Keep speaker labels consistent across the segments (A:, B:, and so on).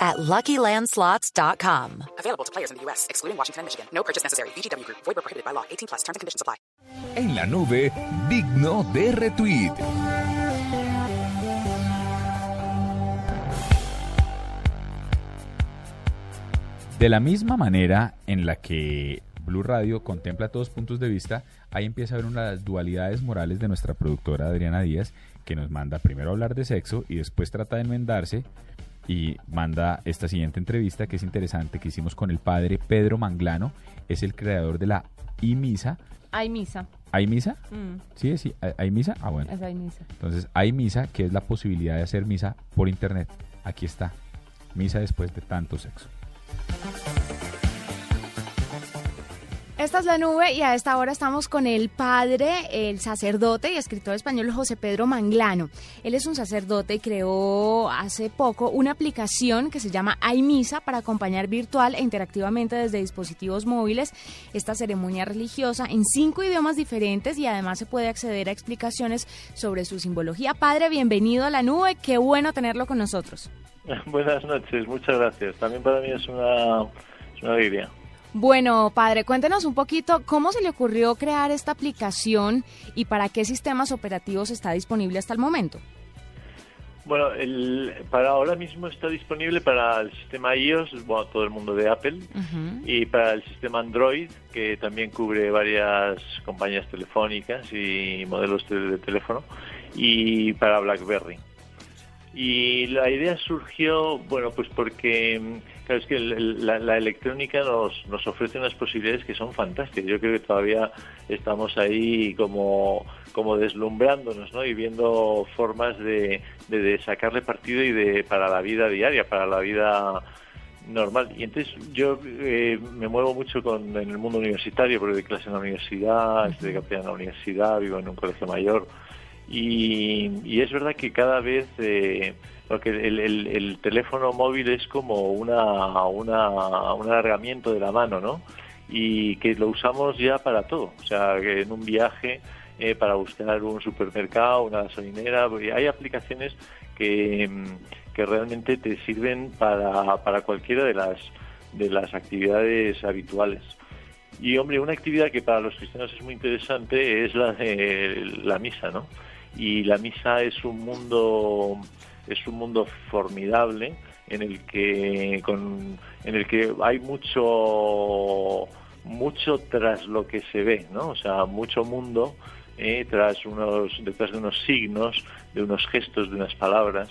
A: at LuckyLandSlots.com.
B: Available to players in the U.S., excluding Washington and Michigan. No purchase necessary. VGW Group. Void where prohibited by law. 18 plus. Terms and conditions apply.
C: En la nube, digno de retweet.
D: De la misma manera en la que Blue Radio contempla todos puntos de vista, ahí empieza a haber una de las dualidades morales de nuestra productora Adriana Díaz, que nos manda primero a hablar de sexo y después trata de enmendarse y manda esta siguiente entrevista que es interesante que hicimos con el padre Pedro Manglano, es el creador de la I-Misa.
E: Hay misa.
D: ¿Hay misa?
E: Mm,
D: Sí, sí, ¿hay- ¿hay misa? Ah, bueno.
E: es hay misa.
D: Entonces, hay misa, que es la posibilidad de hacer misa por internet. Aquí está. Misa después de tanto sexo.
E: Esta es la nube y a esta hora estamos con el padre, el sacerdote y escritor español José Pedro Manglano. Él es un sacerdote y creó hace poco una aplicación que se llama iMisa para acompañar virtual e interactivamente desde dispositivos móviles esta ceremonia religiosa en cinco idiomas diferentes y además se puede acceder a explicaciones sobre su simbología. Padre, bienvenido a la nube, qué bueno tenerlo con nosotros.
F: Buenas noches, muchas gracias. También para mí es una, es una alegría.
E: Bueno, padre, cuéntenos un poquito cómo se le ocurrió crear esta aplicación y para qué sistemas operativos está disponible hasta el momento.
F: Bueno, el, para ahora mismo está disponible para el sistema iOS, bueno, todo el mundo de Apple, y para el sistema Android, que también cubre varias compañías telefónicas y modelos de, de teléfono, y para BlackBerry. Y la idea surgió, bueno, pues porque, mm, es que la, electrónica nos, nos ofrece unas posibilidades que son fantásticas. Yo creo que todavía estamos ahí como, como deslumbrándonos, ¿no? Y viendo formas de, de, de sacarle partido y de, para la vida diaria, para la vida normal. Y entonces yo eh, me muevo mucho con, en el mundo universitario, porque doy clase en la universidad, estoy de capellán en la universidad, vivo en un colegio mayor. Y, es verdad que cada vez, eh, porque el, el- el teléfono móvil es como una, una, un alargamiento de la mano, ¿no? Y que lo usamos ya para todo. O sea, que en un viaje, eh, para buscar un supermercado, una gasolinera, porque hay aplicaciones que, mm, que realmente te sirven para, para cualquiera de las, de las actividades habituales. Y hombre, una actividad que para los cristianos es muy interesante es la de la misa, ¿no? Y la misa es un mundo es un mundo formidable en el que con en el que hay mucho mucho tras lo que se ve, ¿no? O sea, mucho mundo eh, tras unos detrás de unos signos, de unos gestos, de unas palabras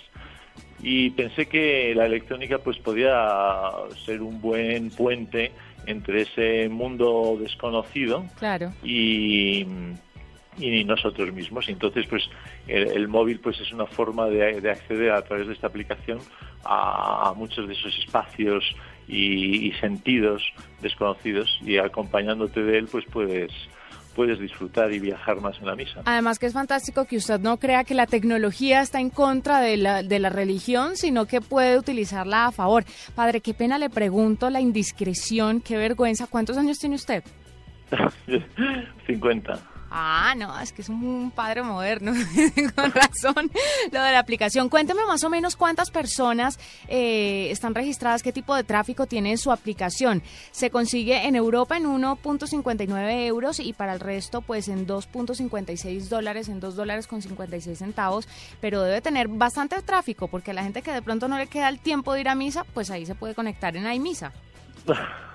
F: y pensé que la electrónica pues podía ser un buen puente entre ese mundo desconocido
E: Claro.
F: y, y nosotros mismos. Y entonces, pues el, el móvil pues es una forma de, de acceder a través de esta aplicación a, a muchos de esos espacios y, y sentidos desconocidos y acompañándote de él pues puedes puedes disfrutar y viajar más en la misa.
E: Además que es fantástico que usted no crea que la tecnología está en contra de la, de la religión, sino que puede utilizarla a favor. Padre, qué pena le pregunto la indiscreción, qué vergüenza. ¿Cuántos años tiene usted?
F: 50.
E: Ah, no, es que es un padre moderno, con razón, lo de la aplicación. Cuénteme más o menos cuántas personas eh, están registradas, qué tipo de tráfico tiene su aplicación. Se consigue en Europa en 1.59 euros y para el resto pues en 2.56 dólares, en 2 dólares con 56 centavos, pero debe tener bastante tráfico porque a la gente que de pronto no le queda el tiempo de ir a misa, pues ahí se puede conectar en iMisa.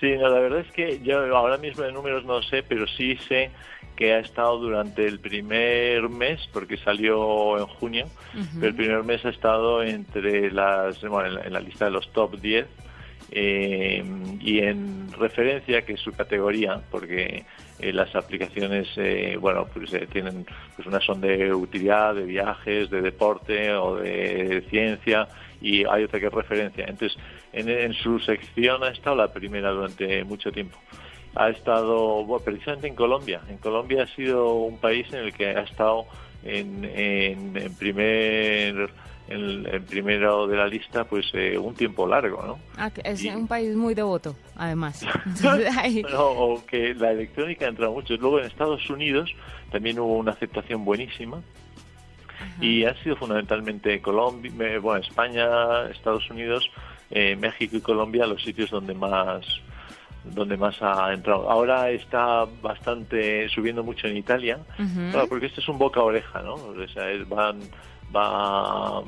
F: Sí, no, la verdad es que yo ahora mismo de números no sé, pero sí sé que ha estado durante el primer mes, porque salió en junio, pero el primer mes ha estado entre las, bueno, en, la, en la lista de los top 10 eh, y en referencia, que es su categoría, porque eh, las aplicaciones, eh, bueno, pues eh, tienen, pues unas son de utilidad, de viajes, de deporte o de ciencia, y hay otra que es referencia. Entonces, en, en su sección ha estado la primera durante mucho tiempo. ha estado bueno, precisamente en Colombia. En Colombia ha sido un país en el que ha estado en, en, primer en, primero de la lista pues eh, un tiempo largo, ¿no?
E: Ah, es un país muy devoto, además.
F: o que la electrónica entra mucho. Luego en Estados Unidos también hubo una aceptación buenísima. Y ha sido fundamentalmente Colombia, bueno, España, Estados Unidos, eh, México y Colombia los sitios donde más donde más ha entrado. Ahora está bastante subiendo mucho en Italia, porque esto es un boca a oreja, ¿no? O sea, van, va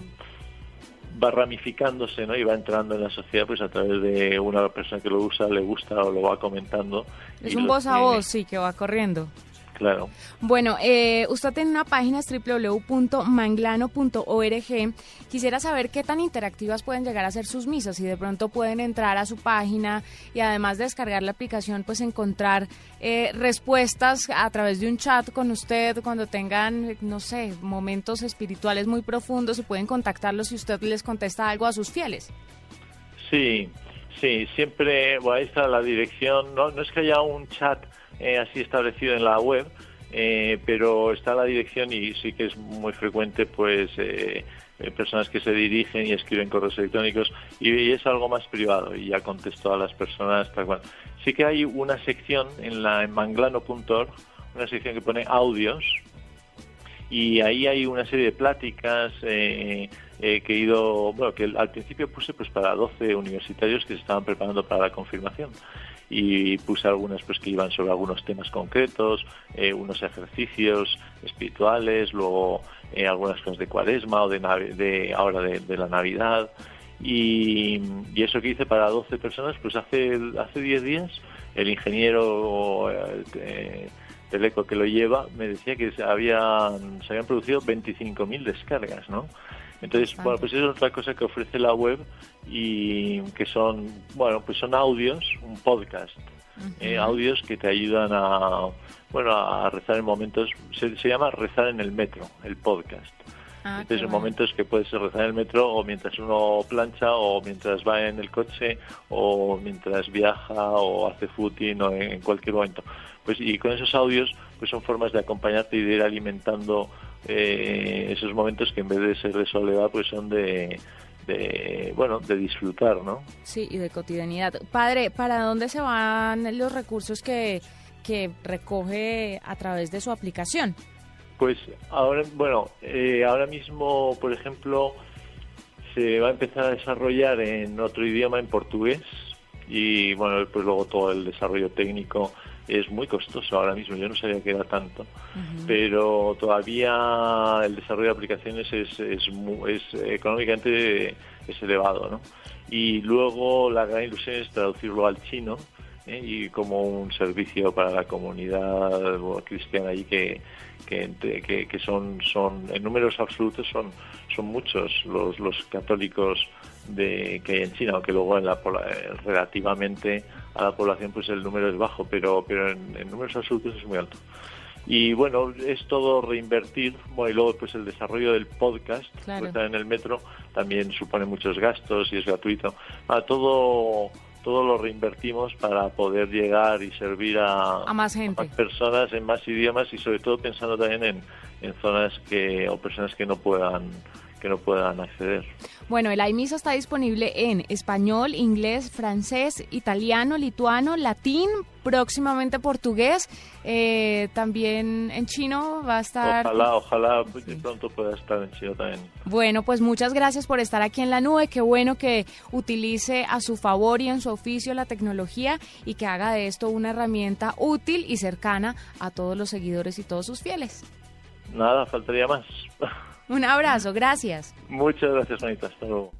F: va ramificándose ¿no? y va entrando en la sociedad pues a través de una persona que lo usa, le gusta o lo va comentando.
E: Es un voz a voz, sí, que va corriendo.
F: Claro.
E: Bueno, eh, usted tiene una página www.manglano.org. Quisiera saber qué tan interactivas pueden llegar a ser sus misas. Si de pronto pueden entrar a su página y además de descargar la aplicación, pues encontrar eh, respuestas a través de un chat con usted cuando tengan, no sé, momentos espirituales muy profundos y pueden contactarlos si usted les contesta algo a sus fieles.
F: Sí, sí, siempre, bueno, ahí está la dirección. No, no es que haya un chat eh, así establecido en la web, eh, pero está la dirección y sí que es muy frecuente pues eh, personas que se dirigen y escriben correos electrónicos y, es algo más privado y ya contesto a las personas tal cual. Sí que hay una sección en la en manglano.org, una sección que pone audios y ahí hay una serie de pláticas que he ido, bueno, que al principio puse pues para 12 universitarios que se estaban preparando para la confirmación y puse algunas pues que iban sobre algunos temas concretos, eh, unos ejercicios espirituales, luego eh, algunas cosas de cuaresma o de, de ahora de, la Navidad. Y, eso que hice para 12 personas, pues hace, hace 10 días el ingeniero eh, del eco que lo lleva me decía que se habían, se habían producido 25.000 descargas, ¿no? Entonces, bueno, pues es otra cosa que ofrece la web y que son, bueno, pues son audios, un podcast, eh, audios que te ayudan a, bueno, a rezar en momentos, se, llama rezar en el metro, el podcast. Ah, Entonces, en momentos que puedes rezar en el metro o mientras uno plancha o mientras va en el coche o mientras viaja o hace footing o en, cualquier momento. Pues y con esos audios pues son formas de acompañarte y de ir alimentando eh, esos momentos que en vez de ser de soledad pues son de, bueno de disfrutar no
E: sí y de cotidianidad. Padre para dónde se van los recursos que que recoge a través de su aplicación
F: pues ahora bueno eh, ahora mismo por ejemplo se va a empezar a desarrollar en otro idioma en portugués y bueno pues luego todo el desarrollo técnico es muy costoso ahora mismo. Yo no sabía que era tanto, pero todavía el desarrollo de aplicaciones es, es, es económicamente es elevado, ¿no? Y luego la gran ilusión es traducirlo al chino ¿eh? y como un servicio para la comunidad cristiana ahí que, que, que, son, son en números absolutos son, son muchos los, los católicos de que hay en China, aunque luego en la, eh, relativamente a la población pues el número es bajo, pero, pero en, números absolutos es muy alto. Y bueno, es todo reinvertir, bueno, y luego pues el desarrollo del podcast, pues, en el metro, también supone muchos gastos y es gratuito. a todo todo lo reinvertimos para poder llegar y servir a,
E: más gente.
F: personas en más idiomas y sobre todo pensando también en, en zonas que o personas que no puedan que no puedan acceder.
E: Bueno, el iMisa está disponible en español, inglés, francés, italiano, lituano, latín, próximamente portugués, eh, también en chino va a estar.
F: Ojalá, ojalá pronto pueda estar en chino también.
E: Bueno, pues muchas gracias por estar aquí en la nube. Qué bueno que utilice a su favor y en su oficio la tecnología y que haga de esto una herramienta útil y cercana a todos los seguidores y todos sus fieles.
F: Nada, faltaría más.
E: Un abrazo, gracias.
F: Muchas gracias, Anita. Hasta luego.